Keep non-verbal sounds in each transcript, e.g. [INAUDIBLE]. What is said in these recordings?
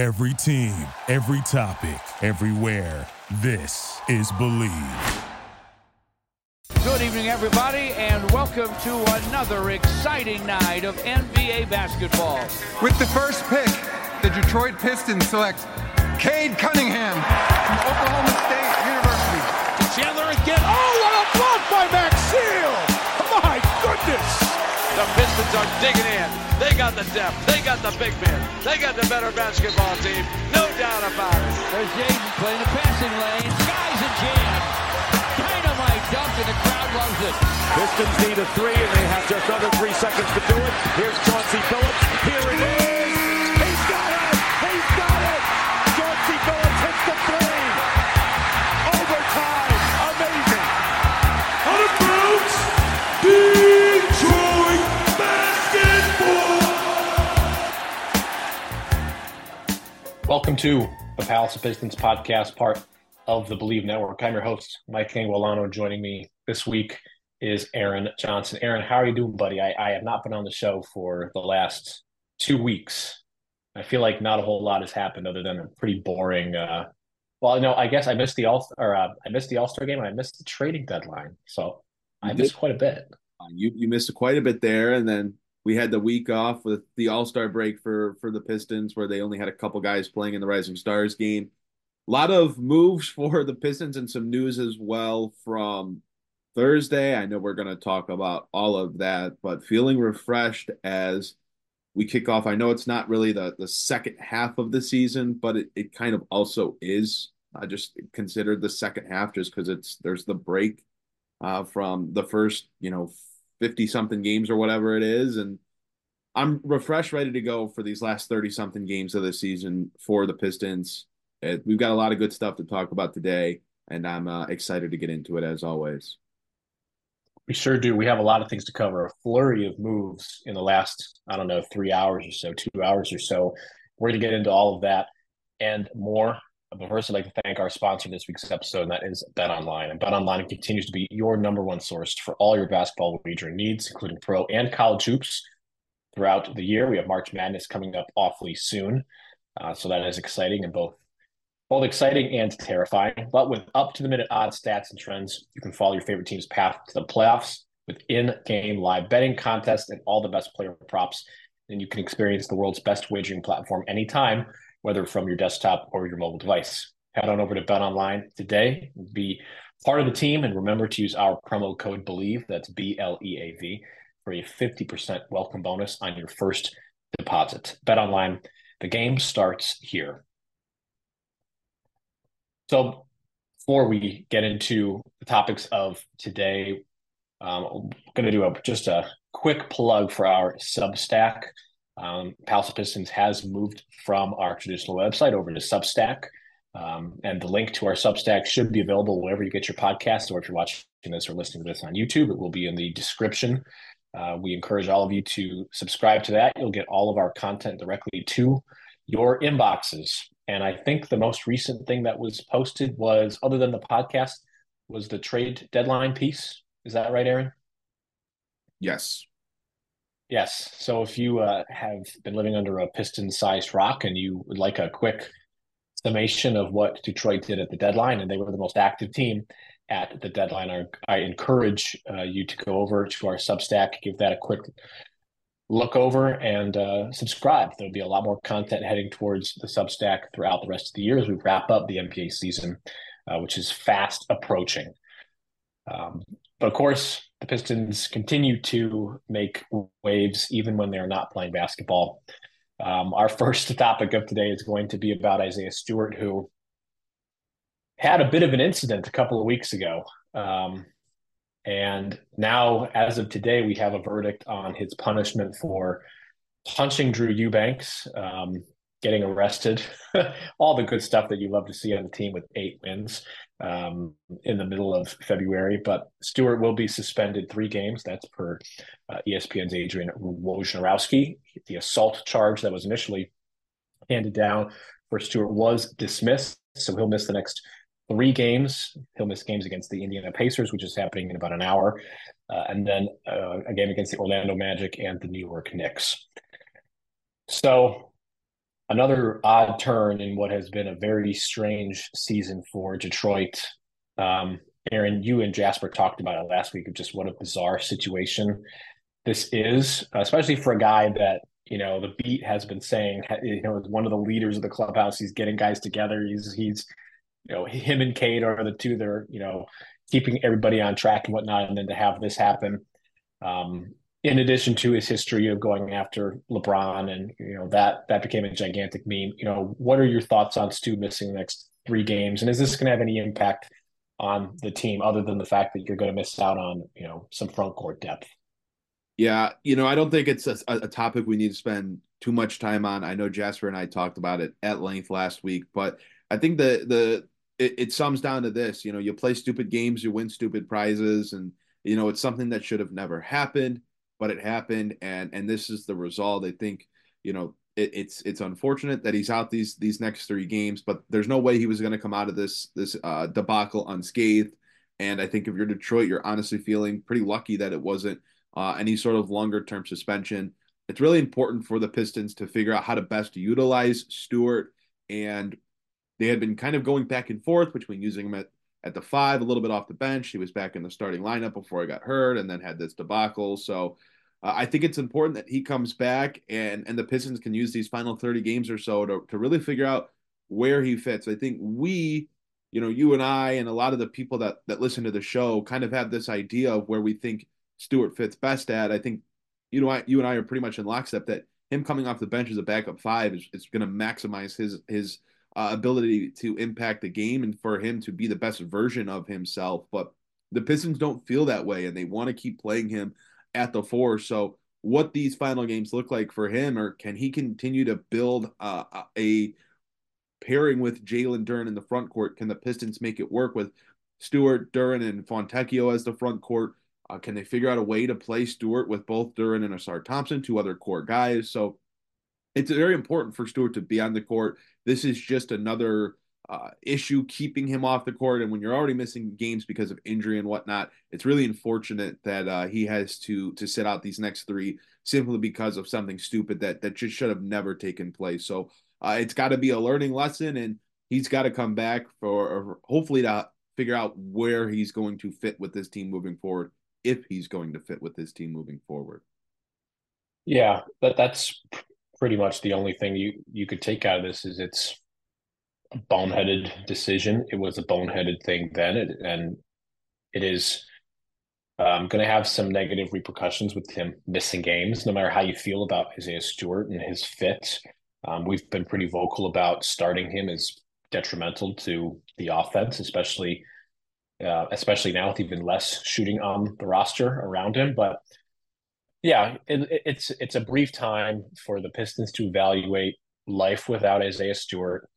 Every team, every topic, everywhere. This is Bleav. Good evening, everybody, and welcome to another exciting night of NBA basketball. With the first pick, the Detroit Pistons select Cade Cunningham from Oklahoma State University. Chandler again. Oh, what a block by Maxiell! My goodness! The Pistons are digging in. They got the depth. They got the big men. They got the better basketball team. No doubt about it. There's Jaden playing the passing lane. Sky's a jam. Dynamite dunk, and the crowd loves it. Pistons need a three, and they have just under three seconds to do it. Here's Chauncey Billups. Here it is. Welcome to the Palace of Pistons podcast, part of the Bleav Network. I'm your host, Mike Anguilano. Joining me this week is Aaron Johnson. Aaron, how are you doing, buddy? I, I have not been on the show for the last two weeks. I feel like not a whole lot has happened other than a pretty boring. Uh, well, no, I guess I missed the all or uh, I missed the All Star game and I missed the trading deadline, so I missed quite a bit. You you missed quite a bit there, and then we had the week off with the All Star break for for the Pistons, where they only had a couple guys playing in the Rising Stars game. A lot of moves [LAUGHS] for the Pistons and some news as well from Thursday. I know we're going to talk about all of that, but feeling refreshed as we kick off. I know it's not really the the second half of the season, but it, it kind of also is. I just considered the second half just because it's there's the break uh, from the first, you know, 50 something games or whatever it is. And I'm refreshed, ready to go for these last 30 something games of the season for the Pistons. Uh, we've got a lot of good stuff to talk about today, and I'm uh, excited to get into it as always. We sure do. We have a lot of things to cover. A flurry of moves in the last, I don't know, three hours or so, two hours or so. We're going to get into all of that and more. But first, I'd like to thank our sponsor this week's episode, and that is Bet Online. And Bet Online continues to be your number one source for all your basketball wagering needs, including pro and college hoops. Throughout the year, we have March Madness coming up awfully soon, uh, so that is exciting and both both exciting and terrifying. But with up to the minute odds, stats, and trends, you can follow your favorite team's path to the playoffs with in game live betting contests and all the best player props. And you can experience the world's best wagering platform anytime, whether from your desktop or your mobile device. Head on over to Bet Online today, be part of the team, and remember to use our promo code BLEAV, that's B L E A V, for a 50% welcome bonus on your first deposit. Bet Online, the game starts here. So, before we get into the topics of today, um, I'm going to do a, just a quick plug for our Substack. Um, of Pistons has moved from our traditional website over to Substack. Um, and the link to our Substack should be available wherever you get your podcast, or if you're watching this or listening to this on YouTube, it will be in the description. Uh, we encourage all of you to subscribe to that. You'll get all of our content directly to your inboxes. And I think the most recent thing that was posted was, other than the podcast, was the trade deadline piece. Is that right, Aaron? Yes. Yes. So if you uh, have been living under a piston-sized rock and you would like a quick summation of what Detroit did at the deadline, and they were the most active team at the deadline, I, I encourage uh, you to go over to our Substack, give that a quick look over, and uh, subscribe. There'll be a lot more content heading towards the Substack throughout the rest of the year as we wrap up the NBA season, uh, which is fast approaching. Um, but of course, the Pistons continue to make waves even when they're not playing basketball. Um, our [LAUGHS] first topic of today is going to be about Isaiah Stewart, who had a bit of an incident a couple of weeks ago. Um, and now, as of today, we have a verdict on his punishment for punching Drew Eubanks, um, getting arrested, [LAUGHS] all the good stuff that you love to see on the team with eight wins um, in the middle of February. But Stewart will be suspended three games. That's per uh, ESPN's Adrian Wojnarowski. The assault charge that was initially handed down for Stewart was dismissed, so he'll miss the next three games. He'll miss games against the Indiana Pacers, which is happening in about an hour, uh, and then uh, a game against the Orlando Magic and the New York Knicks. So another odd turn in what has been a very strange season for Detroit. Um, Aaron, you and Jasper talked about it last week of just what a bizarre situation this is, especially for a guy that you know the beat has been saying you know is one of the leaders of the clubhouse. He's getting guys together. He's he's you know him and Cade are the two that are you know keeping everybody on track and whatnot. And then to have this happen, um, in addition to his history of going after LeBron, and you know that that became a gigantic meme. You know, what are your thoughts on Stu missing the next three games, and is this going to have any impact on the team other than the fact that you're going to miss out on you know some front court depth? Yeah, you know, I don't think it's a, a topic we need to spend too much time on. I know Jasper and I talked about it at length last week, but I think the the it, it sums down to this: you know, you play stupid games, you win stupid prizes, and you know it's something that should have never happened but it happened, and and this is the result. I think you know it, it's it's unfortunate that he's out these these next three games, but there's no way he was going to come out of this this uh, debacle unscathed. And I think if you're Detroit, you're honestly feeling pretty lucky that it wasn't uh, any sort of longer term suspension. It's really important for the Pistons to figure out how to best utilize Stewart. And they had been kind of going back and forth between using him at, at the five, a little bit off the bench. He was back in the starting lineup before he got hurt and then had this debacle. So uh, I think it's important that he comes back and and the Pistons can use these final 30 games or so to, to really figure out where he fits. I think we, you know, you and I and a lot of the people that that listen to the show kind of have this idea of where we think Stewart fits best at. I think you know I, you and I are pretty much in lockstep that him coming off the bench as a backup five is, going to maximize his his uh, ability to impact the game and for him to be the best version of himself. But the Pistons don't feel that way, and they want to keep playing him at the four. So what these final games look like for him, or can he continue to build uh, a pairing with Jalen Duren in the front court? Can the Pistons make it work with Stewart, Duren, and Fontecchio as the front court? Uh, can they figure out a way to play Stewart with both Duren and Ausar Thompson, two other core guys? So it's very important for Stewart to be on the court. This is just another uh, issue keeping him off the court. And when you're already missing games because of injury and whatnot, it's really unfortunate that uh, he has to to sit out these next three simply because of something stupid that that just should have never taken place. So uh, it's got to be a learning lesson, and he's got to come back for hopefully to figure out where he's going to fit with this team moving forward, if he's going to fit with this team moving forward. Yeah, but that's pretty much the only thing you you could take out of this is it's boneheaded decision. It was a boneheaded thing then, and it is um, going to have some negative repercussions with him missing games. No matter how you feel about Isaiah Stewart and his fit, um, we've been pretty vocal about starting him as detrimental to the offense, especially uh, especially now with even less shooting on the roster around him. But yeah, it, it's it's a brief time for the Pistons to evaluate life without Isaiah Stewart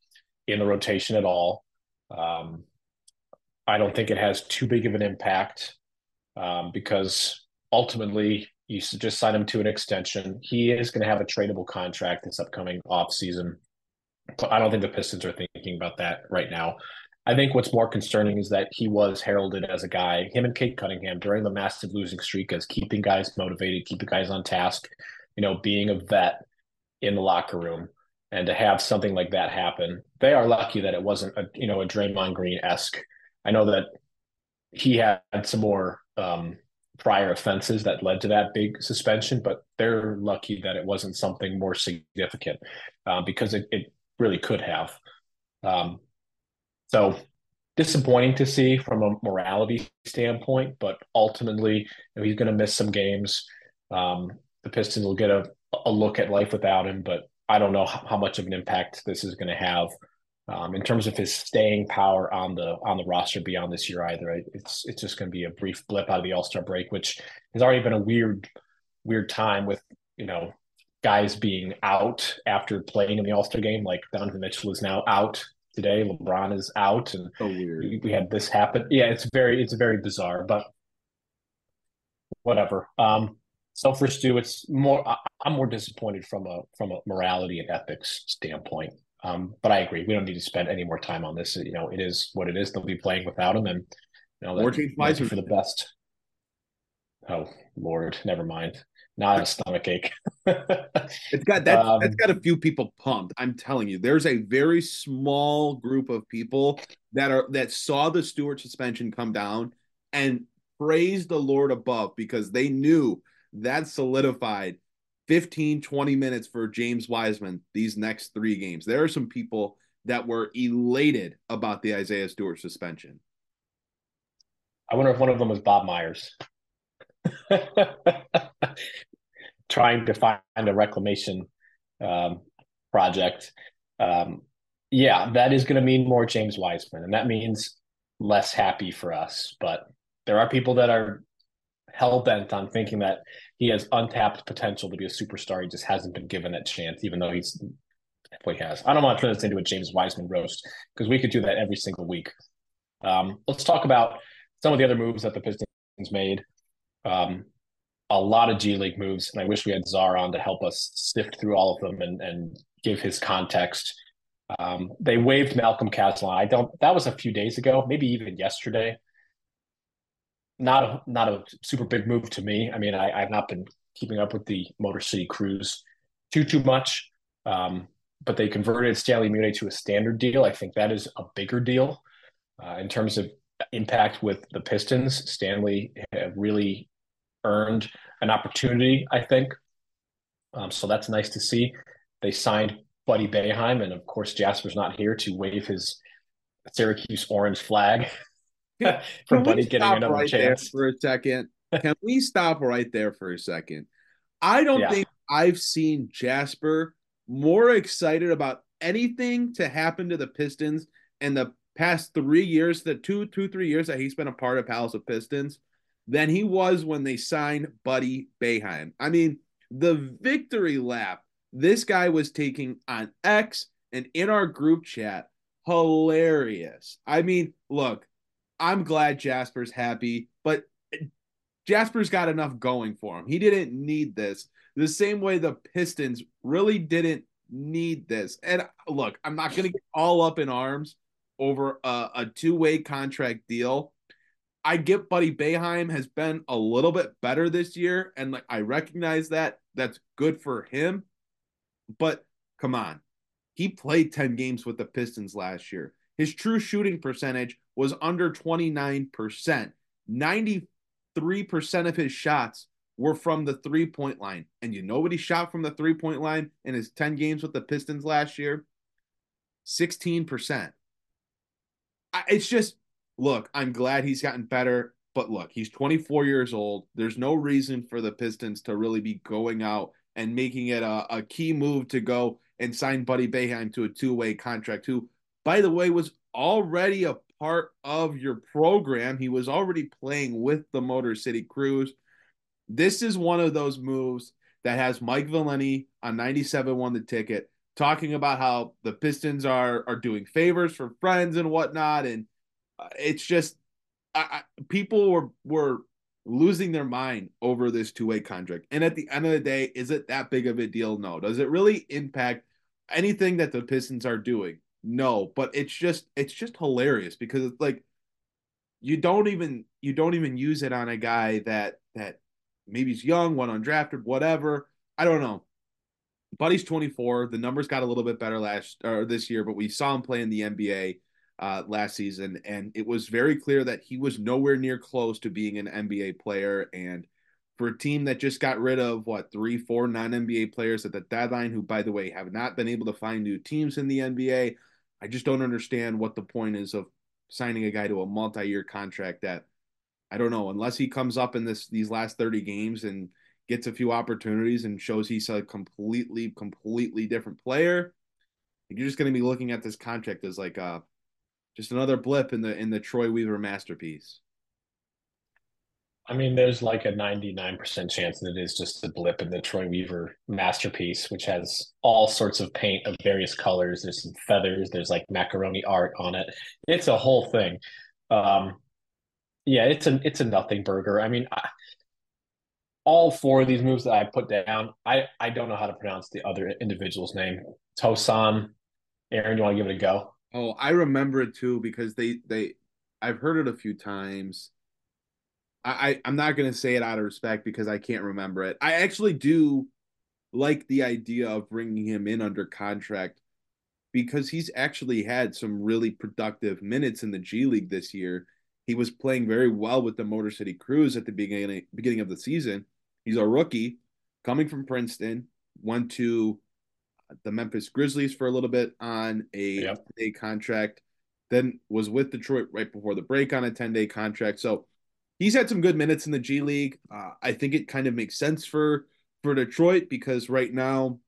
in the rotation at all. Um, I don't think it has too big of an impact um, because ultimately you just sign him to an extension. He is going to have a tradable contract this upcoming off season. But I don't think the Pistons are thinking about that right now. I think what's more concerning is that he was heralded as a guy, him and Cade Cunningham during the massive losing streak as keeping guys motivated, keeping guys on task, you know, being a vet in the locker room and to have something like that happen, they are lucky that it wasn't a you know a Draymond Green esque. I know that he had some more um, prior offenses that led to that big suspension, but they're lucky that it wasn't something more significant uh, because it, it really could have. Um, so disappointing to see from a morality standpoint, but ultimately you know, he's going to miss some games. Um, the Pistons will get a, a look at life without him, but I don't know how much of an impact this is going to have um, in terms of his staying power on the on the roster beyond this year either. It's it's just going to be a brief blip out of the All Star break, which has already been a weird weird time with you know guys being out after playing in the All Star game. Like Donovan Mitchell is now out today. LeBron is out, and so we had this happen. Yeah, it's very it's very bizarre, but whatever. Um, so for Stu, it's more. I'm more disappointed from a from a morality and ethics standpoint. Um, but I agree, we don't need to spend any more time on this. You know, it is what it is. They'll be playing without him, and you know, more change for the best. Oh Lord, never mind. not a stomach ache. [LAUGHS] it's got that. Um, that's got a few people pumped. I'm telling you, there's a very small group of people that are that saw the Stewart suspension come down and praised the Lord above because they knew that solidified 15, 20 minutes for James Wiseman these next three games. There are some people that were elated about the Isaiah Stewart suspension. I wonder if one of them was Bob Myers. [LAUGHS] Trying to find a reclamation um, project. Um, yeah, that is going to mean more James Wiseman, and that means less happy for us. But there are people that are hell bent on thinking that he has untapped potential to be a superstar. He just hasn't been given that chance, even though he's he has. I don't want to turn this into a James Wiseman roast because we could do that every single week. Um, let's talk about some of the other moves that the Pistons made. Um, a lot of G League moves, and I wish we had Czar on to help us sift through all of them and, and give his context. Um, they waived Malcolm Cazalon. I don't. That was a few days ago, maybe even yesterday. Not a not a super big move to me. I mean, I, I've not been keeping up with the Motor City Cruise too too much. Um, but they converted Stanley Umude to a standard deal. I think that is a bigger deal uh, in terms of impact with the Pistons. Stanley have really earned an opportunity, I think. Um, so that's nice to see. They signed Buddy Boeheim, and of course Jasper's not here to wave his Syracuse orange flag [LAUGHS] [LAUGHS] for Buddy getting another right chance. for a second, [LAUGHS] can we stop right there for a second? I don't yeah. think I've seen Jasper more excited about anything to happen to the Pistons in the past three years, the two, two, three years that he's been a part of Palace of Pistons, than he was when they signed Buddy Boeheim. I mean, the victory lap this guy was taking on X and in our group chat, hilarious. I mean, look, I'm glad Jasper's happy, but Jasper's got enough going for him. He didn't need this the same way the Pistons really didn't need this. And look, I'm not going to get all up in arms over a, a two way contract deal. I get Buddy Boeheim has been a little bit better this year, and like I recognize that. That's good for him. But come on, he played 10 games with the Pistons last year. His true shooting percentage was under 29%. 93% of his shots were from the three point line. And you know what he shot from the three point line in his 10 games with the Pistons last year? 16%. It's just, look, I'm glad he's gotten better. But look, he's 24 years old. There's no reason for the Pistons to really be going out and making it a, a key move to go and sign Buddy Boeheim to a two way contract, who, by the way, was already a part of your program. He was already playing with the Motor City Cruise. This is one of those moves that has Mike Valenti on 97 won the ticket talking about how the Pistons are are doing favors for friends and whatnot, and uh, it's just I, I, people were were losing their mind over this two way contract. And at the end of the day, is it that big of a deal? No. Does it really impact anything that the Pistons are doing? No. But it's just it's just hilarious because it's like you don't even you don't even use it on a guy that that maybe he's young, one undrafted, whatever. I don't know. Buddy's 24. The numbers got a little bit better last or this year, but we saw him play in the NBA uh, last season, and it was very clear that he was nowhere near close to being an NBA player. And for a team that just got rid of what three, four non NBA players at the deadline, who by the way have not been able to find new teams in the NBA, I just don't understand what the point is of signing a guy to a multi-year contract that I don't know unless he comes up in this these last 30 games and gets a few opportunities and shows he's a completely completely different player. You're just going to be looking at this contract as like a just another blip in the in the Troy Weaver masterpiece. I mean, there's like a 99% chance that it is just a blip in the Troy Weaver masterpiece, which has all sorts of paint of various colors. There's some feathers, there's like macaroni art on it. It's a whole thing. Um, yeah, it's a it's a nothing burger. I mean, I, all four of these moves that I put down, I I don't know how to pronounce the other individual's name. Tosan. Aaron, you want to give it a go? Oh, I remember it too because they they I've heard it a few times. I, I am not going to say it out of respect because I can't remember it. I actually do like the idea of bringing him in under contract because he's actually had some really productive minutes in the G League this year. He was playing very well with the Motor City Cruise at the beginning beginning of the season. He's a rookie coming from Princeton, went to the Memphis Grizzlies for a little bit on a yep. day contract, then was with Detroit right before the break on a 10 day contract. So he's had some good minutes in the G League. Uh, I think it kind of makes sense for for Detroit because right now,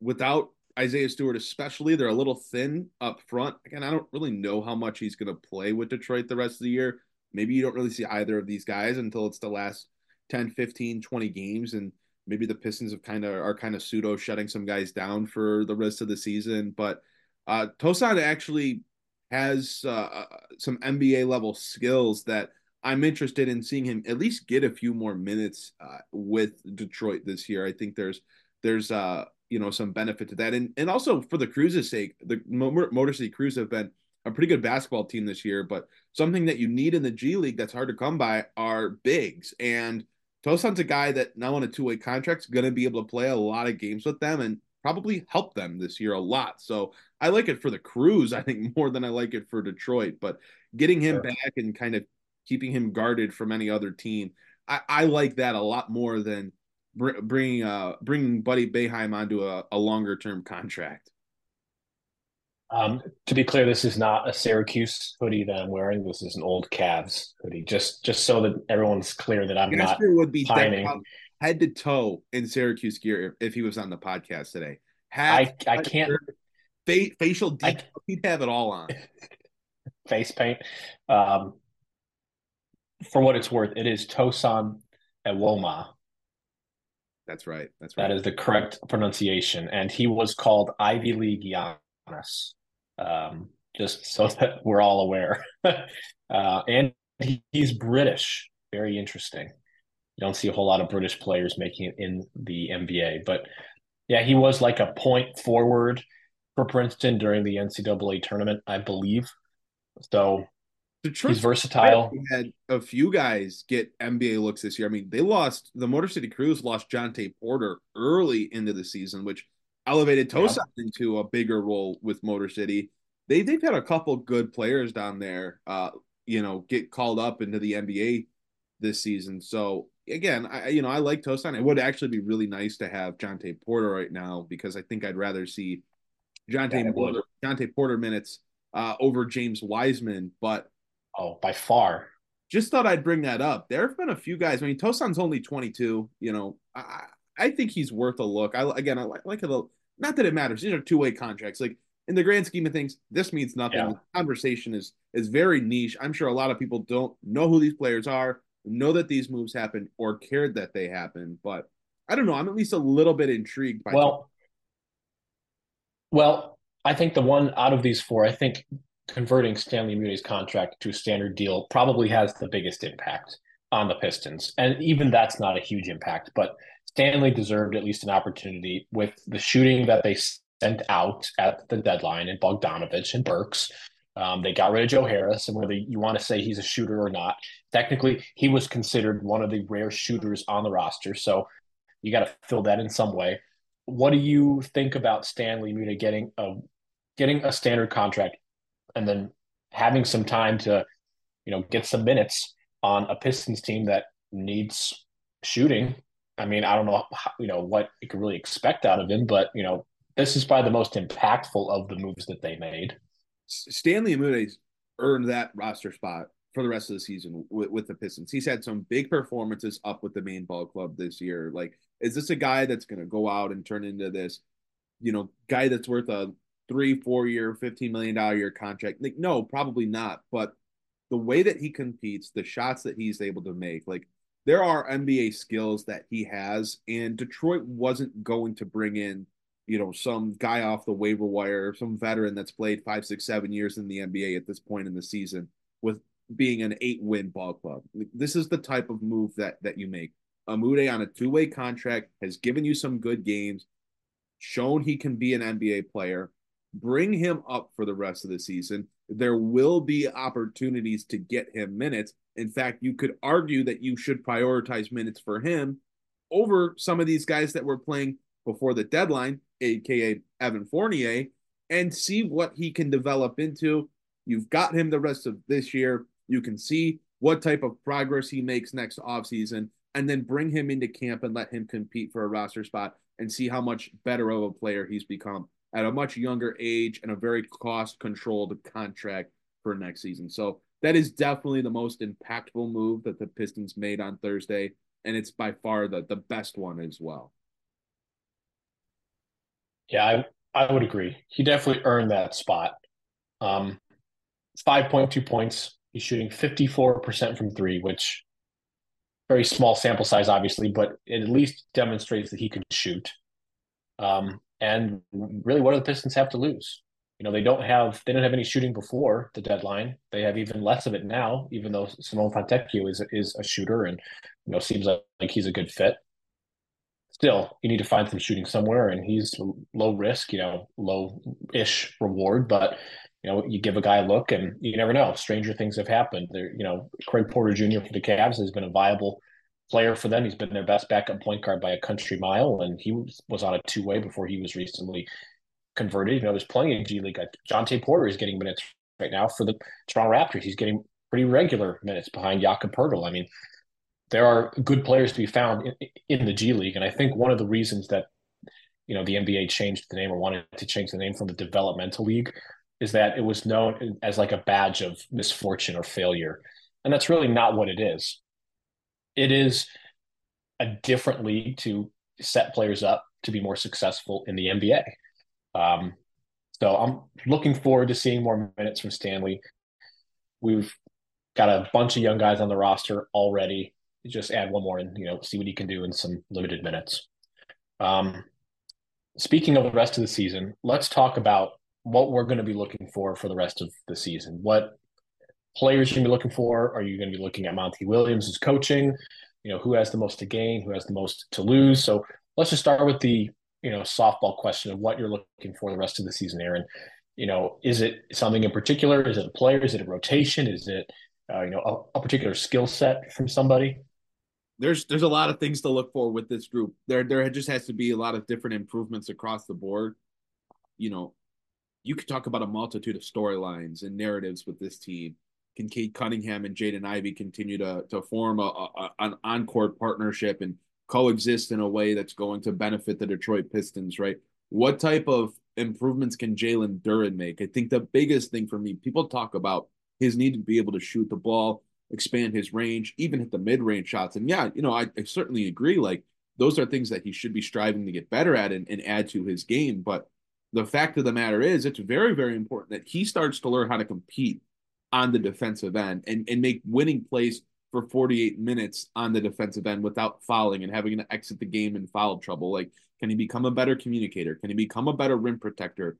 without Isaiah Stewart, especially, they're a little thin up front. Again, I don't really know how much he's going to play with Detroit the rest of the year. Maybe you don't really see either of these guys until it's the last 10, 15, 20 games. And maybe the Pistons have kind of are kind of pseudo shutting some guys down for the rest of the season. But uh, Tosan actually has uh, uh some NBA level skills that I'm interested in seeing him at least get a few more minutes uh, with Detroit this year. I think there's there's uh you know some benefit to that, and and also for the Cruises' sake, the Motor City Cruise have been a pretty good basketball team this year, but something that you need in the G League that's hard to come by are bigs. And Tosan's a guy that now on a two way contract is going to be able to play a lot of games with them and probably help them this year a lot. So I like it for the Cruise, I think, more than I like it for Detroit. But getting him sure. back and kind of keeping him guarded from any other team. I, I like that a lot more than br- bringing uh bringing Buddy Boeheim onto a, a longer term contract. Um, to be clear, this is not a Syracuse hoodie that I'm wearing. This is an old Cavs hoodie. Just just so that everyone's clear that I'm not would be pining. head to toe in Syracuse gear if he was on the podcast today. Hat, I I can't fa- facial detail. I, he'd have it all on. [LAUGHS] Face paint. Um, for what it's worth, it is Tosan Evbuomwan. That's right. That's right. That is the correct pronunciation. And he was called Ivy League Giannis, um, just so [LAUGHS] that we're all aware. [LAUGHS] uh, and he, he's British. Very interesting. You don't see a whole lot of British players making it in the NBA. But yeah, he was like a point forward for Princeton during the NCAA tournament, I believe. So Detroit he's versatile. We had a few guys get NBA looks this year. I mean, they lost the Motor City Cruise lost Jontay Porter early into the season, which elevated Tosan yeah. into a bigger role with Motor City. They they've had a couple good players down there, uh, you know, get called up into the NBA this season. So again, I you know I like Tosan. It would actually be really nice to have Jontay Porter right now because I think I'd rather see Jontay yeah, Porter, Jontay Porter minutes uh, over James Wiseman, but Oh, by far. Just thought I'd bring that up. There have been a few guys. I mean, Tosan's only 22. You know, I I think he's worth a look. I again, I like like a little. Not that it matters. These are two way contracts. Like in the grand scheme of things, this means nothing. Yeah. The conversation is is very niche. I'm sure a lot of people don't know who these players are, know that these moves happen, or cared that they happen. But I don't know. I'm at least a little bit intrigued by. Well, well, I think the one out of these four, I think converting Stanley Umude's contract to a standard deal probably has the biggest impact on the Pistons. And even that's not a huge impact, but Stanley deserved at least an opportunity with the shooting that they sent out at the deadline and Bogdanovich and Burks. Um, they got rid of Joe Harris, and whether you want to say he's a shooter or not, technically he was considered one of the rare shooters on the roster. So you got to fill that in some way. What do you think about Stanley Umude getting a getting a standard contract and then having some time to, you know, get some minutes on a Pistons team that needs shooting. I mean, I don't know, how, you know, what you could really expect out of him, but you know, this is probably the most impactful of the moves that they made. Stanley Umude's earned that roster spot for the rest of the season with, with, the Pistons. He's had some big performances up with the main ball club this year. Like, is this a guy that's going to go out and turn into this, you know, guy that's worth a three, four year, $15 million year contract. Like, no, probably not. But the way that he competes, the shots that he's able to make, like, there are NBA skills that he has, and Detroit wasn't going to bring in, you know, some guy off the waiver wire, some veteran that's played five, six, seven years in the NBA at this point in the season with being an eight win ball club. This is the type of move that that you make. Umude on a two way contract has given you some good games, shown he can be an NBA player bring him up for the rest of the season. there will be opportunities to get him minutes. In fact, you could argue that you should prioritize minutes for him over some of these guys that were playing before the deadline, aka Evan Fournier, and see what he can develop into. You've got him the rest of this year. You can see what type of progress he makes next offseason, and then bring him into camp and let him compete for a roster spot and see how much better of a player he's become at a much younger age and a very cost controlled contract for next season. So that is definitely the most impactful move that the Pistons made on Thursday. And it's by far the, the best one as well. Yeah, I, I would agree. He definitely earned that spot. Um, 5.2 points. He's shooting 54% from three, which very small sample size, obviously, but it at least demonstrates that he can shoot. Um, and really, what do the Pistons have to lose? You know, they don't have they don't have any shooting before the deadline. They have even less of it now, even though Simone Fontecchio is is a shooter and you know seems like, like he's a good fit. Still, you need to find some shooting somewhere, and he's low risk, you know, low ish reward. But you know, you give a guy a look, and you never know. Stranger things have happened. There, you know, Craig Porter Jr. for the Cavs has been a viable player for them. He's been their best backup point guard by a country mile, and he was, on a two way before he was recently converted. You know, there's plenty of G League. Jontay Porter is getting minutes right now for the Toronto Raptors. He's getting pretty regular minutes behind Jakob Poeltl. I mean, there are good players to be found in, in the G League, and I think one of the reasons that you know the NBA changed the name or wanted to change the name from the developmental league is that it was known as like a badge of misfortune or failure. And that's really not what it is. It is a different league to set players up to be more successful in the NBA. Um, so I'm looking forward to seeing more minutes from Stanley. We've got a bunch of young guys on the roster already. Just add one more and you know see what he can do in some limited minutes. Um, speaking of the rest of the season, let's talk about what we're going to be looking for for the rest of the season. What players you're going to be looking for? Are you going to be looking at Monty Williams' coaching? You know, who has the most to gain? Who has the most to lose? So let's just start with the you know softball question of what you're looking for the rest of the season, Aaron. You know, is it something in particular? Is it a player? Is it a rotation? Is it uh, you know a, a particular skill set from somebody? There's there's a lot of things to look for with this group. There there just has to be a lot of different improvements across the board. You know, you could talk about a multitude of storylines and narratives with this team. Can Cade Cunningham and Jaden Ivey continue to to form a, a an on-court partnership and coexist in a way that's going to benefit the Detroit Pistons, right? What type of improvements can Jalen Duren make? I think the biggest thing for me, people talk about his need to be able to shoot the ball, expand his range, even hit the mid-range shots. And yeah, you know, I, I certainly agree. Like those are things that he should be striving to get better at and, and add to his game. But the fact of the matter is, it's very, very important that he starts to learn how to compete on the defensive end and, and make winning plays for 48 minutes on the defensive end without fouling and having to exit the game in foul trouble. Like, can he become a better communicator? Can he become a better rim protector?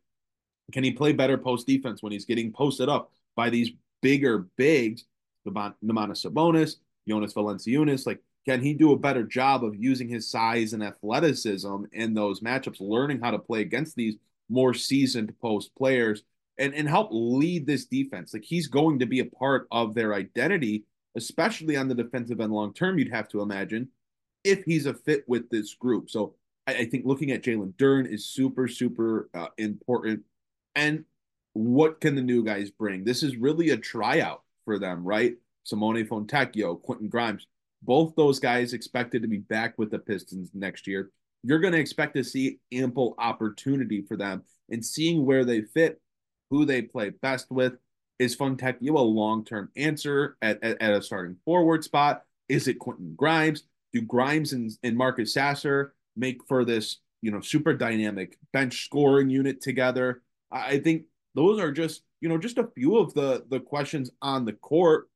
Can he play better post defense when he's getting posted up by these bigger bigs, Domantas Sabonis, Jonas Valanciunas? Like, can he do a better job of using his size and athleticism in those matchups, learning how to play against these more seasoned post players and, and help lead this defense. Like he's going to be a part of their identity, especially on the defensive end long term, you'd have to imagine, if he's a fit with this group. So I, I think looking at Jalen Duren is super, super uh, important. And what can the new guys bring? This is really a tryout for them, right? Simone Fontecchio, Quentin Grimes, both those guys expected to be back with the Pistons next year you're going to expect to see ample opportunity for them and seeing where they fit, who they play best with. Is Fontecchio a long term answer at, at, at, a starting forward spot? Is it Quentin Grimes? Do Grimes and, and Marcus Sasser make for this, you know, super dynamic bench scoring unit together? I think those are just, you know, just a few of the the questions on the court.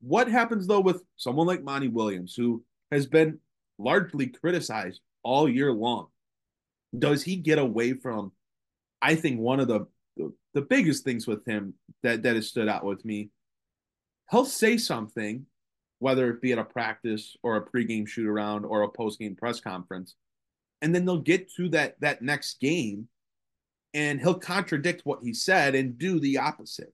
What happens though with someone like Monty Williams, who has been largely criticized all year long. Does he get away from? I think one of the the, biggest things with him that that has stood out with me. He'll say something, whether it be at a practice or a pregame shoot around or a postgame press conference, and then they'll get to that that next game, and he'll contradict what he said and do the opposite.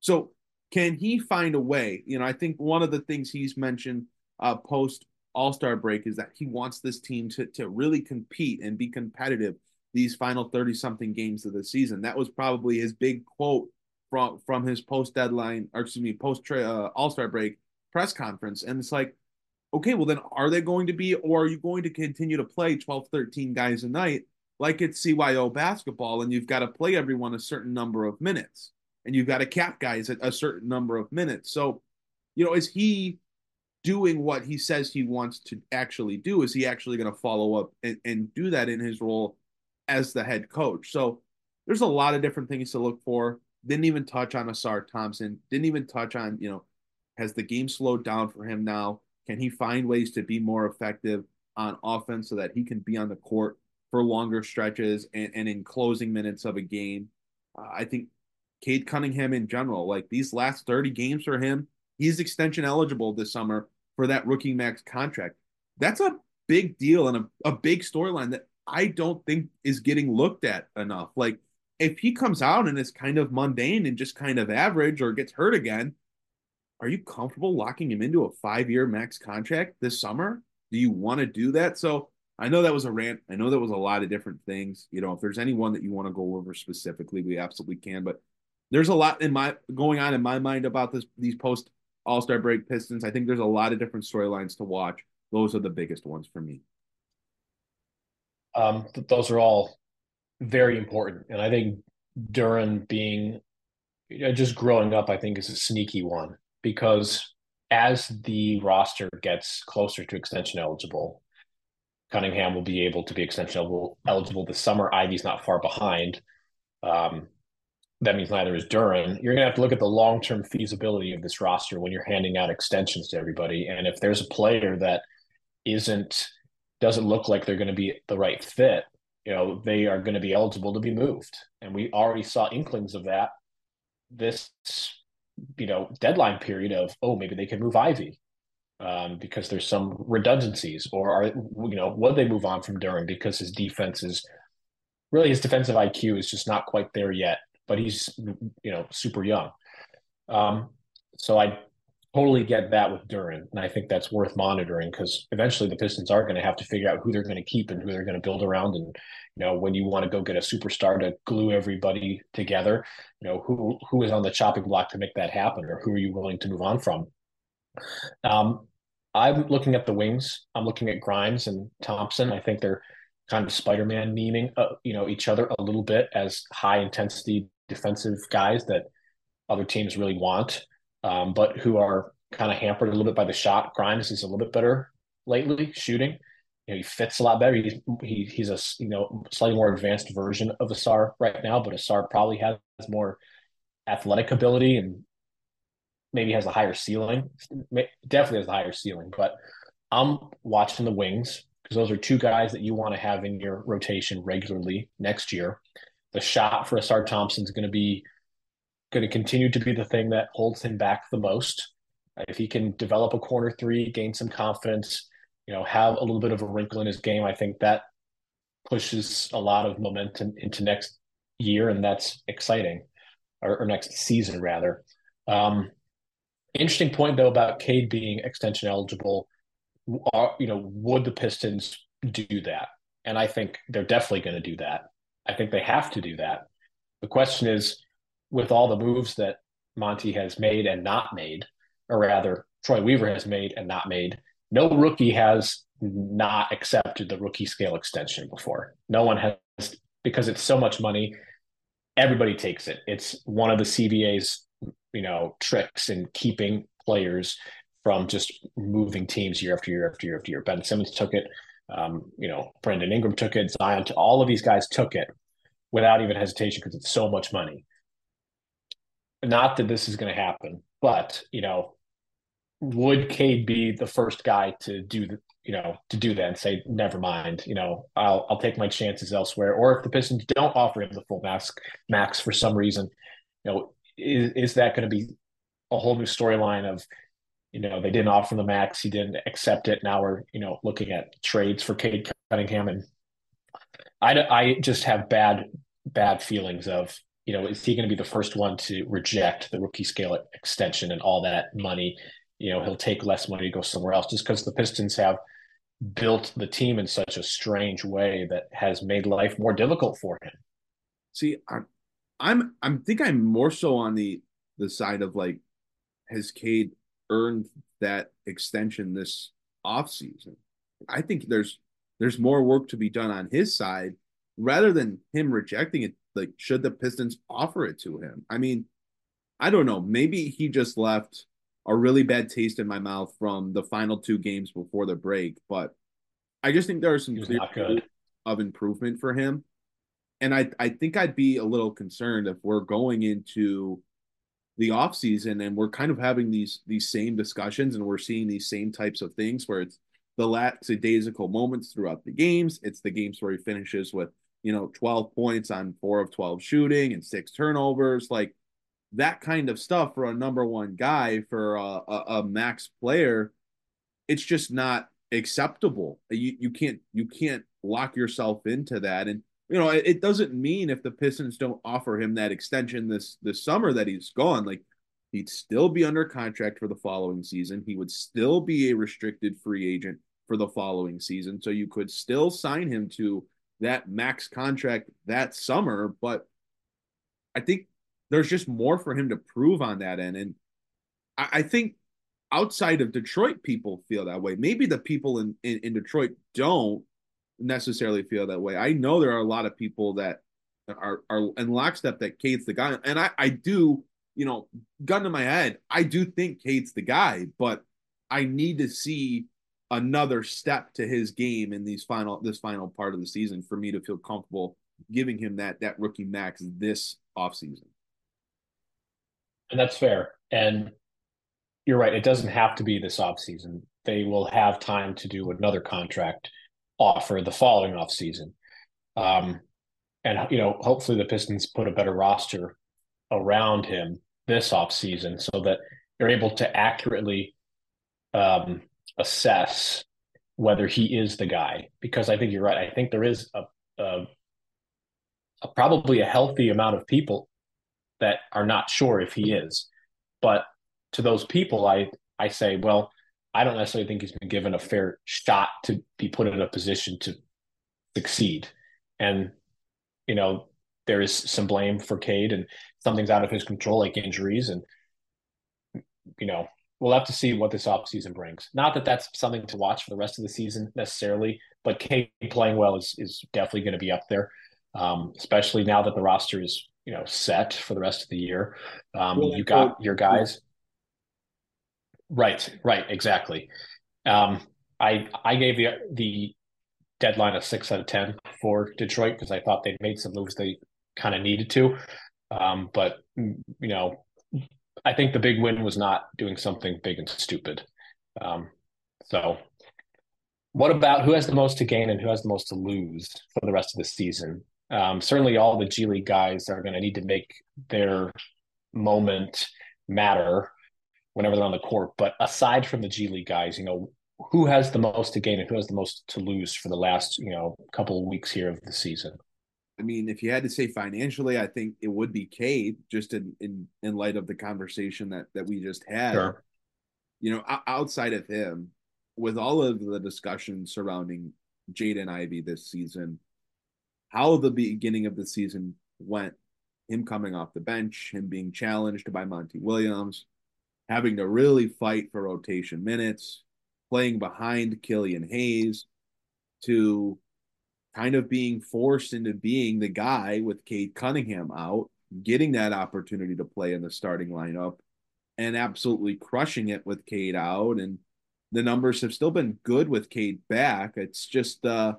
So can he find a way? You know, I think one of the things he's mentioned uh, post All Star break is that he wants this team to to really compete and be competitive these final thirty something games of the season. That was probably his big quote from from his post deadline, or excuse me, post uh, All Star break press conference. And it's like, okay, well then, are they going to be, or are you going to continue to play 12, 13 guys a night like it's CYO basketball, and you've got to play everyone a certain number of minutes, and you've got to cap guys at a certain number of minutes. So, you know, is he doing what he says he wants to actually do? Is he actually going to follow up and, and do that in his role as the head coach? So there's a lot of different things to look for. Didn't even touch on Ausar Thompson. Didn't even touch on, you know, has the game slowed down for him now? Can he find ways to be more effective on offense so that he can be on the court for longer stretches and, and in closing minutes of a game? Uh, I think Cade Cunningham in general, like these last 30 games for him, he's extension eligible this summer for that rookie max contract. That's a big deal and a, a big storyline that I don't think is getting looked at enough. Like if he comes out and is kind of mundane and just kind of average or gets hurt again, are you comfortable locking him into a five year max contract this summer? Do you want to do that? So I know that was a rant. I know that was a lot of different things. You know, if there's anyone that you want to go over specifically, we absolutely can. But there's a lot in my going on in my mind about this these post All Star break Pistons. I think there's a lot of different storylines to watch. Those are the biggest ones for me. Um, those are all very important, and I think Duren being you know, just growing up, I think is a sneaky one because as the roster gets closer to extension eligible, Cunningham will be able to be extension eligible, eligible this summer. Ivey's not far behind. Um, that means neither is Duren. You're going to have to look at the long term feasibility of this roster when you're handing out extensions to everybody. And if there's a player that isn't doesn't look like they're going to be the right fit, you know, they are going to be eligible to be moved. And we already saw inklings of that this you know deadline period of oh maybe they can move Ivey um, because there's some redundancies or are you know would they move on from Duren because his defense is really his defensive IQ is just not quite there yet but he's you know super young um, so I totally get that with Duren and I think that's worth monitoring because eventually the Pistons are going to have to figure out who they're going to keep and who they're going to build around and you know, when you want to go get a superstar to glue everybody together, you know, who who is on the chopping block to make that happen, or who are you willing to move on from? Um, I'm looking at the wings. I'm looking at Grimes and Thompson. I think they're kind of Spider-Man memeing, uh, you know, each other a little bit as high intensity defensive guys that other teams really want, um, but who are kind of hampered a little bit by the shot. Grimes is a little bit better lately shooting you know, he fits a lot better. He's he, he's a you know slightly more advanced version of Ausar right now, but Ausar probably has more athletic ability and maybe has a higher ceiling. Definitely has a higher ceiling. But I'm watching the wings because those are two guys that you want to have in your rotation regularly next year. The shot for Ausar Thompson is going to be going to continue to be the thing that holds him back the most. If he can develop a corner three, gain some confidence, you know, have a little bit of a wrinkle in his game, I think that pushes a lot of momentum into next year, and that's exciting, or, or next season rather. Um, interesting point though about Cade being extension eligible. Are, you know, would the Pistons do that? And I think they're definitely going to do that. I think they have to do that. The question is, with all the moves that Monty has made and not made, or rather, Troy Weaver has made and not made, no rookie has not accepted the rookie scale extension before. No one has because it's so much money. Everybody takes it. It's one of the CBA's you know tricks in keeping players from just moving teams year after year after year after year. Ben Simmons took it. Um, you know, Brandon Ingram took it. Zion, all of these guys took it without even hesitation because it's so much money. Not that this is going to happen, but you know, would Cade be the first guy to do the you know to do that and say never mind you know I'll I'll take my chances elsewhere or if the Pistons don't offer him the full max max for some reason you know is, is that going to be a whole new storyline of you know they didn't offer the max he didn't accept it now we're you know looking at trades for Cade Cunningham and I I just have bad bad feelings of you know, is he going to be the first one to reject the rookie scale extension and all that money? You know, he'll take less money to go somewhere else just because the Pistons have built the team in such a strange way that has made life more difficult for him. See, I'm, I'm, I'm think I'm more so on the the side of like, has Cade earned that extension this off season? I think there's there's more work to be done on his side rather than him rejecting it. Like, should the Pistons offer it to him? I mean, I don't know. Maybe he just left a really bad taste in my mouth from the final two games before the break, but I just think there are some clear of improvement for him. And I, I think I'd be a little concerned if we're going into the off season and we're kind of having these these same discussions and we're seeing these same types of things where it's the lackadaisical moments throughout the games. It's the games where he finishes with, you know, 12 points on four of 12 shooting and six turnovers. Like that kind of stuff for a number one guy, for a, a, a max player, it's just not acceptable. You, you can't, you can't lock yourself into that. And, you know, it, it doesn't mean if the Pistons don't offer him that extension this, this summer that he's gone. Like he'd still be under contract for the following season. He would still be a restricted free agent for the following season. So you could still sign him to that max contract that summer. But I think there's just more for him to prove on that end. And I, I think outside of Detroit, people feel that way. Maybe the people in, in, in Detroit don't necessarily feel that way. I know there are a lot of people that are are in lockstep that Cade's the guy. And I, I do, you know, gun to my head, I do think Cade's the guy, but I need to see another step to his game in these final this final part of the season for me to feel comfortable giving him that that rookie max this offseason. And that's fair. And you're right, it doesn't have to be this offseason. They will have time to do another contract offer the following offseason. Um and you know, hopefully the Pistons put a better roster around him this offseason so that they're able to accurately um assess whether he is the guy because I think you're right. I think there is a, a, a, probably a healthy amount of people that are not sure if he is. But to those people, I I say, well, I don't necessarily think he's been given a fair shot to be put in a position to succeed. And you know, there is some blame for Cade and something's out of his control, like injuries and you know we'll have to see what this offseason brings. Not that that's something to watch for the rest of the season necessarily, but Cade playing well is is definitely going to be up there, um, especially now that the roster is you know set for the rest of the year. Um, you got your guys. Right, right, exactly. Um, I I gave the the deadline a six out of ten for Detroit because I thought they'd made some moves they kind of needed to. Um, but you know, I think the big win was not doing something big and stupid. Um, so, what about who has the most to gain and who has the most to lose for the rest of the season? Um, certainly, all the G League guys are going to need to make their moment matter whenever they're on the court. But aside from the G League guys, you know, who has the most to gain and who has the most to lose for the last, you know, couple of weeks here of the season? I mean, if you had to say financially, I think it would be Cade, just in in, in light of the conversation that that we just had. Sure. You know, outside of him, with all of the discussion surrounding Jaden Ivey this season, how the beginning of the season went, him coming off the bench, him being challenged by Monty Williams, having to really fight for rotation minutes, playing behind Killian Hayes, to kind of being forced into being the guy with Cade Cunningham out, getting that opportunity to play in the starting lineup and absolutely crushing it with Cade out. And the numbers have still been good with Cade back. It's just uh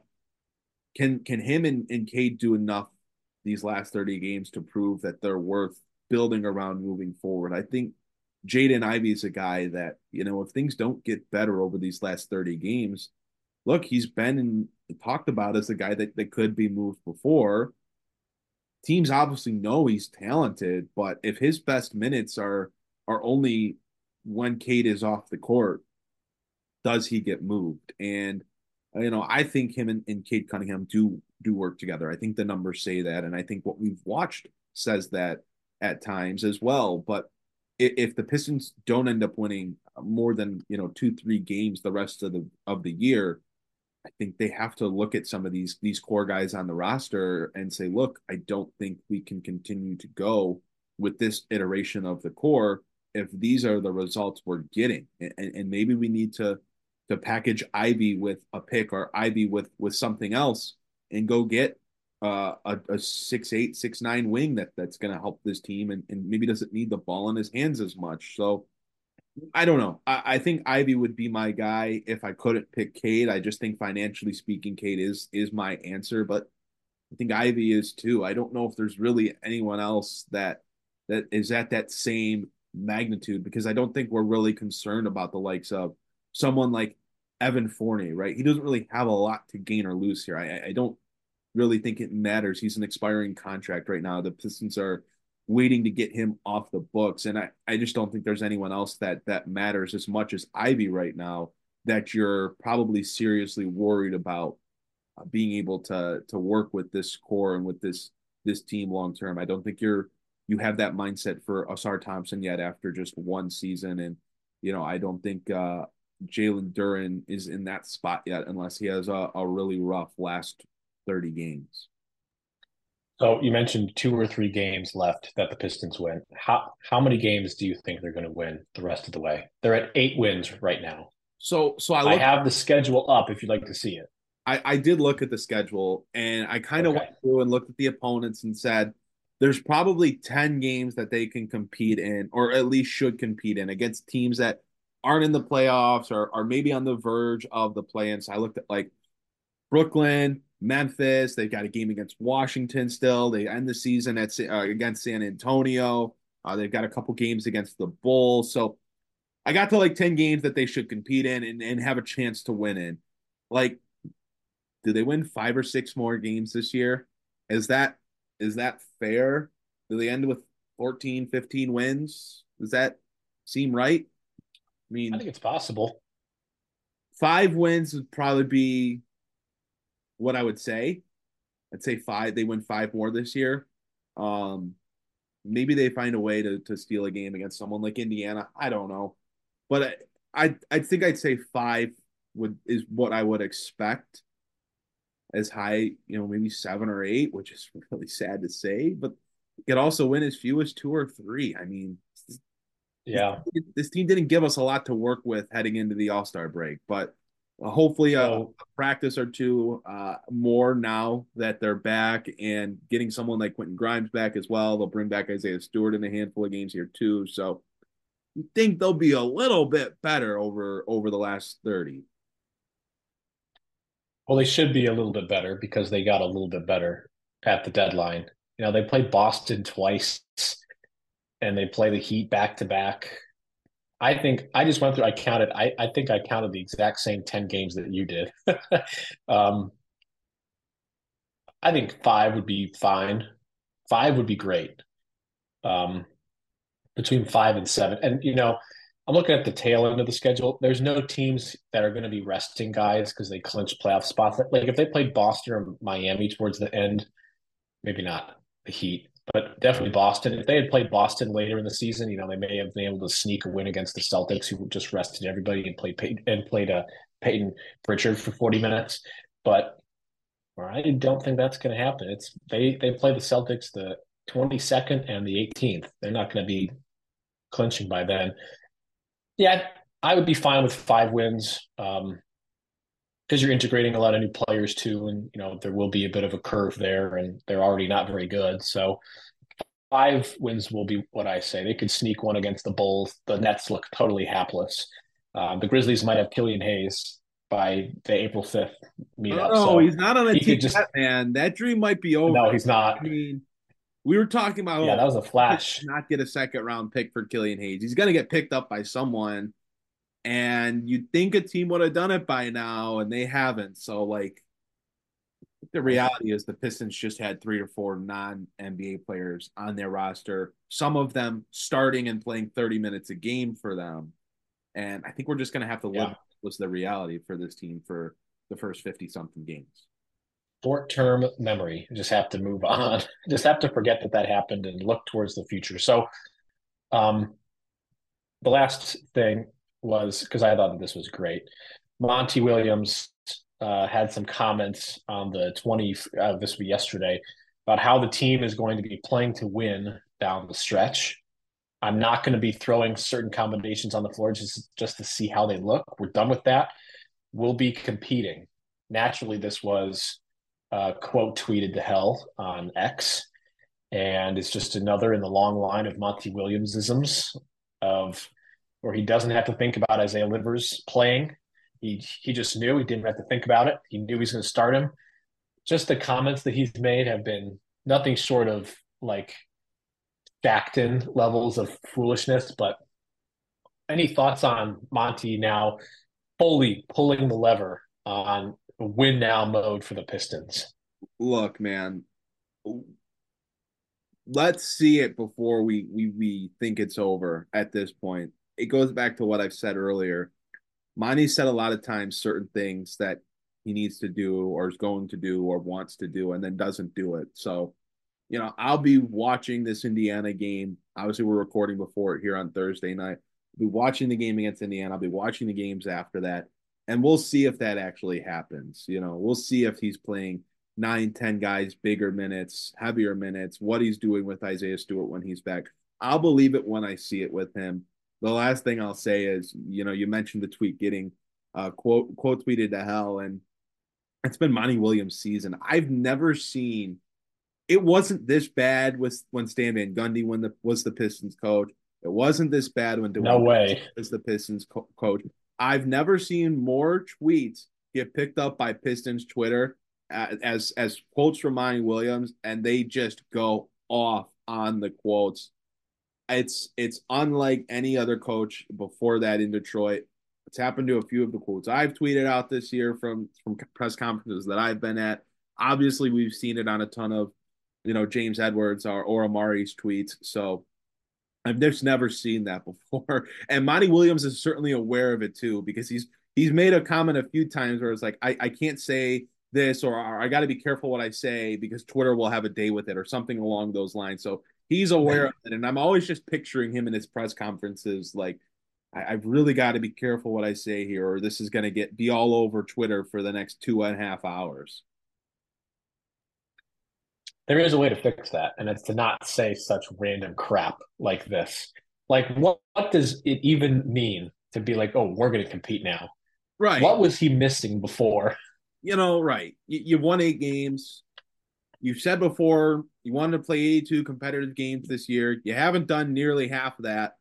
can can him and, and Cade do enough these last 30 games to prove that they're worth building around moving forward? I think Jaden Ivey is a guy that, you know, if things don't get better over these last 30 games, look, he's been talked about as a guy that, that could be moved before. Teams obviously know he's talented, but if his best minutes are are only when Cade is off the court, does he get moved? And uh, you know, I think him and, and Cade Cunningham do do work together. I think the numbers say that, and I think what we've watched says that at times as well. But if, the Pistons don't end up winning uh, more than you know two three games the rest of the of the year, I think they have to look at some of these these core guys on the roster and say, look, I don't think we can continue to go with this iteration of the core if these are the results we're getting, and, and maybe we need to to package Ivey with a pick or Ivey with with something else and go get uh, a, a six eight six nine wing that that's going to help this team and, and maybe doesn't need the ball in his hands as much. So I don't know. I, I think Ivey would be my guy if I couldn't pick Cade. I just think financially speaking, Cade is is my answer, but I think Ivey is too. I don't know if there's really anyone else that that is at that same magnitude because I don't think we're really concerned about the likes of someone like Evan Fournier, right? He doesn't really have a lot to gain or lose here. I, I don't really think it matters. He's an expiring contract right now. The Pistons are waiting to get him off the books. And I, I just don't think there's anyone else that that matters as much as Ivey right now that you're probably seriously worried about uh, being able to to work with this core and with this this team long term. I don't think you're you have that mindset for Ausar Thompson yet after just one season. And, you know, I don't think uh Jalen Duren is in that spot yet unless he has a, a really rough last 30 games. So you mentioned two or three games left that the Pistons win. How how many games do you think they're going to win the rest of the way? They're at eight wins right now. So so I, looked, I have the schedule up if you'd like to see it. I, I did look at the schedule and I kind of okay. went through and looked at the opponents and said there's probably 10 games that they can compete in or at least should compete in against teams that aren't in the playoffs or are maybe on the verge of the play-in. So I looked at like Brooklyn, Memphis. They've got a game against Washington still. They end the season at uh, against San Antonio. Uh, they've got a couple games against the Bulls. So I got to like 10 games that they should compete in and, and have a chance to win in. Like, do they win five or six more games this year? Is that is that fair? Do they end with 14, 15 wins? Does that seem right? I mean, I think it's possible. Five wins would probably be what I would say. I'd say five. They win five more this year. Um, maybe they find a way to to steal a game against someone like Indiana. I don't know, but I I, I think I'd say five would is what I would expect. As high, you know, maybe seven or eight, which is [LAUGHS] really sad to say, but could also win as few as two or three. I mean, yeah, this team didn't give us a lot to work with heading into the All Star break, but hopefully a, a, practice or two uh, more now that they're back and getting someone like Quentin Grimes back as well. They'll bring back Isaiah Stewart in a handful of games here too. So you think they'll be a little bit better over over the last 30. Well, they should be a little bit better because they got a little bit better at the deadline. You know, they played Boston twice and they play the Heat back to back. I think I just went through. I counted. I I think I counted the exact same ten games that you did. [LAUGHS] um, I think five would be fine. Five would be great. Um, between five and seven, and you know, I'm looking at the tail end of the schedule. There's no teams that are going to be resting guys because they clinch playoff spots. Like if they played Boston or Miami towards the end, maybe not the Heat but definitely Boston. If they had played Boston later in the season, you know, they may have been able to sneak a win against the Celtics, who just rested everybody and played Payton, and played a uh, Payton Pritchard for forty minutes. But I don't think that's going to happen. It's they they play the Celtics the twenty second and the eighteenth. They're not going to be clinching by then. Yeah, I would be fine with five wins. Um, because you're integrating a lot of new players too, and you know there will be a bit of a curve there, and they're already not very good. So five wins will be what I say. They could sneak one against the Bulls. The Nets look totally hapless. Um, the Grizzlies might have Killian Hayes by the April fifth meetup. No, so he's not on a team, just, man. That dream might be over. No, he's not. I mean, we were talking about yeah, oh, that was a flash. Not get a second round pick for Killian Hayes. He's going to get picked up by someone and you'd think a team would have done it by now, and they haven't. So, like, the reality is the Pistons just had three or four non NBA players on their roster, some of them starting and playing 30 minutes a game for them. And I think we're just going to have to live yeah. with the reality for this team for the first 50 something games. short term memory. just have to move on. [LAUGHS] just have to forget that that happened and look towards the future. So, um, the last thing was because I thought that this was great. Monty Williams uh, had some comments on the 20, uh, this be yesterday, about how the team is going to be playing to win down the stretch. I'm not going to be throwing certain combinations on the floor just, just to see how they look. We're done with that. We'll be competing. Naturally, this was uh, quote tweeted to hell on X. And it's just another in the long line of Monty Williamsisms of where he doesn't have to think about Isaiah Livers playing. He he just knew he didn't have to think about it. He knew he was going to start him. Just the comments that he's made have been nothing short of like Jackton levels of foolishness. But any thoughts on Monty now fully pulling the lever on win now mode for the Pistons? Look, man, let's see it before we we we think it's over at this point. It goes back to what I've said earlier. Monty said a lot of times certain things that he needs to do or is going to do or wants to do and then doesn't do it. So, you know, I'll be watching this Indiana game. Obviously, we're recording before here on Thursday night. I'll be watching the game against Indiana. I'll be watching the games after that and we'll see if that actually happens. You know, we'll see if he's playing nine, ten guys, bigger minutes, heavier minutes, what he's doing with Isaiah Stewart when he's back. I'll believe it when I see it with him. The last thing I'll say is, you know, you mentioned the tweet getting uh, quote quote tweeted to hell, and it's been Monty Williams' season. I've never seen it wasn't this bad with when Stan Van Gundy when the was the Pistons coach. It wasn't this bad when Dwayne no way was the Pistons co- coach. I've never seen more tweets get picked up by Pistons Twitter as as quotes from Monty Williams, and they just go off on the quotes. It's it's unlike any other coach before that in Detroit. It's happened to a few of the quotes I've tweeted out this year from from press conferences that I've been at. Obviously, we've seen it on a ton of, you know, James Edwards or, or Omari's tweets. So I've just never seen that [LAUGHS] before. And Monty Williams is certainly aware of it too, because he's he's made a comment a few times where it's like, I, I can't say this or, or I got to be careful what I say because Twitter will have a day with it or something along those lines. So he's aware of it. And I'm always just picturing him in his press conferences like, I, have really got to be careful what I say here, or this is going to get be all over Twitter for the next two and a half hours there is a way to fix that, and it's to not say such random crap like this. Like, what, what does it even mean to be like, oh, we're going to compete now? Right. What was he missing before? You know, right. You, you won eight games. You've said before you wanted to play 82 competitive games this year. You haven't done nearly half of that.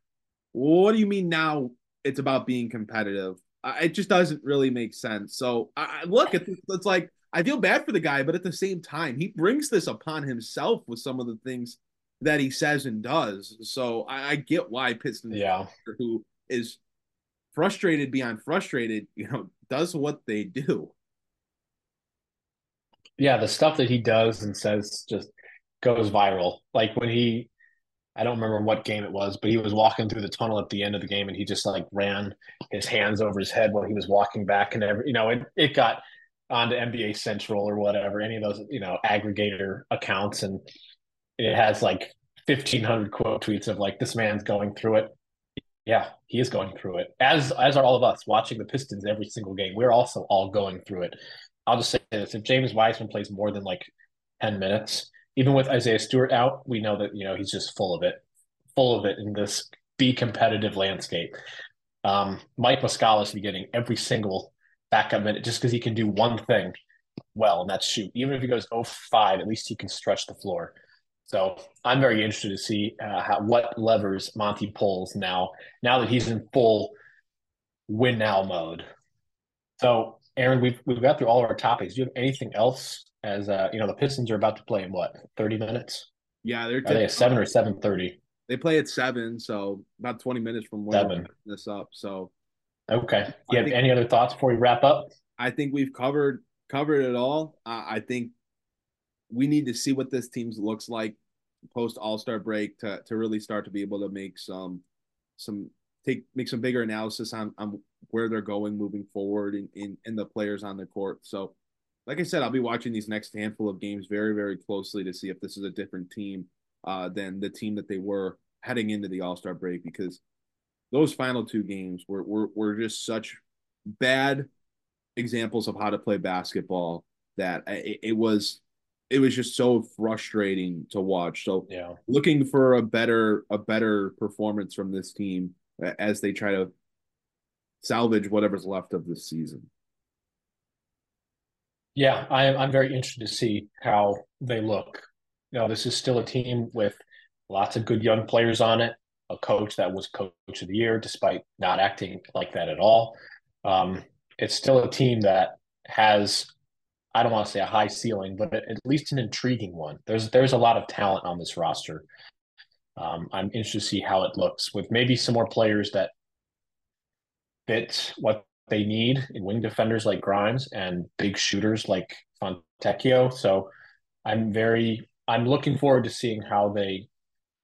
What do you mean now it's about being competitive? it just doesn't really make sense. So I, look, it's, it's like I feel bad for the guy, but at the same time, he brings this upon himself with some of the things that he says and does. So I, I get why Pistons, yeah, who is frustrated beyond frustrated, you know, does what they do. Yeah, the stuff that he does and says just goes viral. Like when he, I don't remember what game it was, but he was walking through the tunnel at the end of the game and he just like ran his hands over his head while he was walking back and every, you know, it, it got onto NBA Central or whatever, any of those, you know, aggregator accounts. And it has like 1500 quote tweets of like, this man's going through it. Yeah, he is going through it. As as are all of us watching the Pistons every single game. We're also all going through it. I'll just say this: if James Wiseman plays more than like 10 minutes, even with Isaiah Stewart out, we know that you know he's just full of it, full of it in this be competitive landscape. Um, Mike Muscala should be getting every single backup minute just because he can do one thing well, and that's shoot. Even if he goes 05, at least he can stretch the floor. So I'm very interested to see uh, how, what levers Monty pulls now, now that he's in full win now mode. So, Aaron, we've we've got through all of our topics. Do you have anything else? As uh, you know, the Pistons are about to play in what 30 minutes? Yeah, they're are they at seven or seven thirty? They play at seven, so about 20 minutes from when seven. this up. So Okay. You have think, any other thoughts before we wrap up? I think we've covered covered it all. Uh, I think we need to see what this team looks like post All Star break to to really start to be able to make some some take make some bigger analysis on on where they're going moving forward in in, in the players on the court. So like I said, I'll be watching these next handful of games very, very closely to see if this is a different team uh, than the team that they were heading into the All Star break because those final two games were, were were just such bad examples of how to play basketball that it, it was it was just so frustrating to watch. So yeah, looking for a better a better performance from this team as they try to salvage whatever's left of this season. Yeah, I'm I'm very interested to see how they look. You know, this is still a team with lots of good young players on it. A coach that was coach of the year, despite not acting like that at all. Um, it's still a team that has I don't want to say a high ceiling, but at least an intriguing one. There's there's a lot of talent on this roster. Um, I'm interested to see how it looks with maybe some more players that fit what they need in wing defenders like Grimes and big shooters like Fontecchio. So I'm very I'm looking forward to seeing how they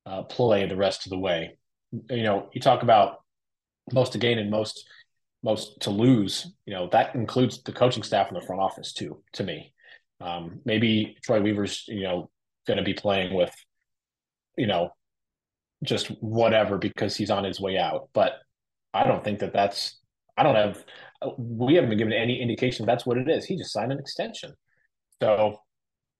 uh, play the rest of the way. You know, you talk about most to gain and most most to lose. You know, that includes the coaching staff in the front office too. To me, um, maybe Troy Weaver's you know going to be playing with you know just whatever because he's on his way out, but I don't think that that's I don't have. We haven't been given any indication that's what it is. He just signed an extension, so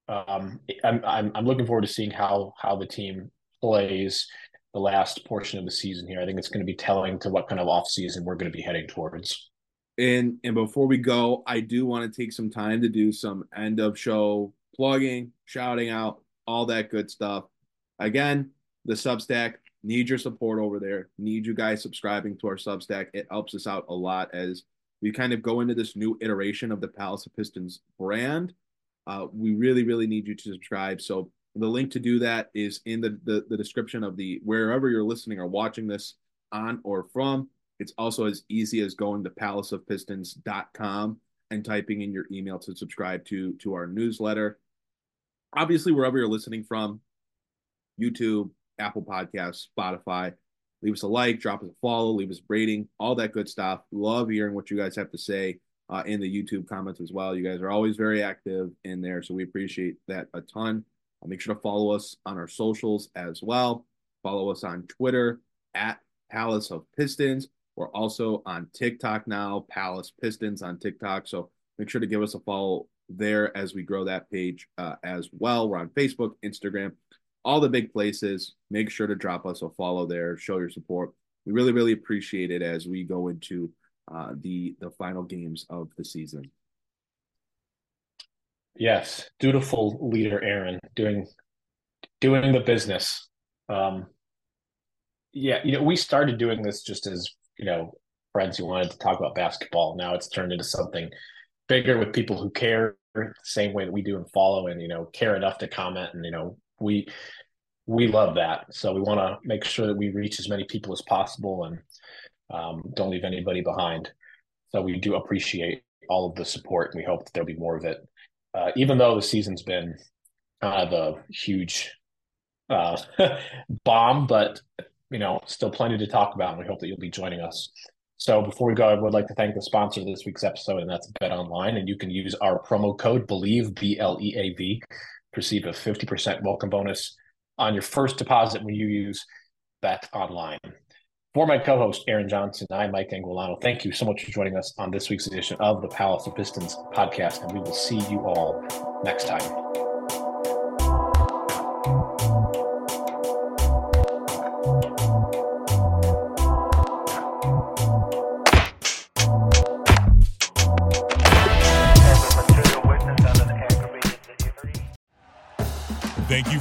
um, I'm, I'm I'm looking forward to seeing how how the team plays the last portion of the season here. I think it's going to be telling to what kind of off season we're going to be heading towards. And and before we go, I do want to take some time to do some end of show plugging, shouting out, all that good stuff. Again, the Substack Need your support over there. Need you guys subscribing to our Substack. It helps us out a lot as we kind of go into this new iteration of the Palace of Pistons brand. Uh, we really, really need you to subscribe. So the link to do that is in the, the, the description of the wherever you're listening or watching this on or from. It's also as easy as going to palaceofpistons.com and typing in your email to subscribe to to our newsletter. Obviously, wherever you're listening from, YouTube, Apple Podcasts, Spotify. Leave us a like, drop us a follow, leave us rating, all that good stuff. Love hearing what you guys have to say uh, in the YouTube comments as well. You guys are always very active in there, so we appreciate that a ton. Uh, make sure to follow us on our socials as well. Follow us on Twitter at Palace of Pistons. We're also on TikTok now, Palace Pistons on TikTok. So make sure to give us a follow there as we grow that page uh, as well. We're on Facebook, Instagram, all the big places. Make sure to drop us a follow there, show your support. We really, really appreciate it as we go into uh, the the final games of the season. Yes, dutiful leader Aaron doing doing the business. Um, yeah, you know, we started doing this just as you know friends who wanted to talk about basketball. Now it's turned into something bigger with people who care the same way that we do and follow and you know care enough to comment and you know we we love that. So we want to make sure that we reach as many people as possible and um, don't leave anybody behind. So we do appreciate all of the support, and we hope that there'll be more of it. Uh, even though the season's been kind of a huge uh, [LAUGHS] bomb, but you know, still plenty to talk about, and we hope that you'll be joining us. So before we go, I would like to thank the sponsor of this week's episode, and that's Bet Online. And you can use our promo code Bleav B L E A V receive a 50% welcome bonus on your first deposit when you use Bet Online. For my co host, Aaron Johnson, I'm Mike Anguilano. Thank you so much for joining us on this week's edition of the Palace of Pistons podcast, and we will see you all next time.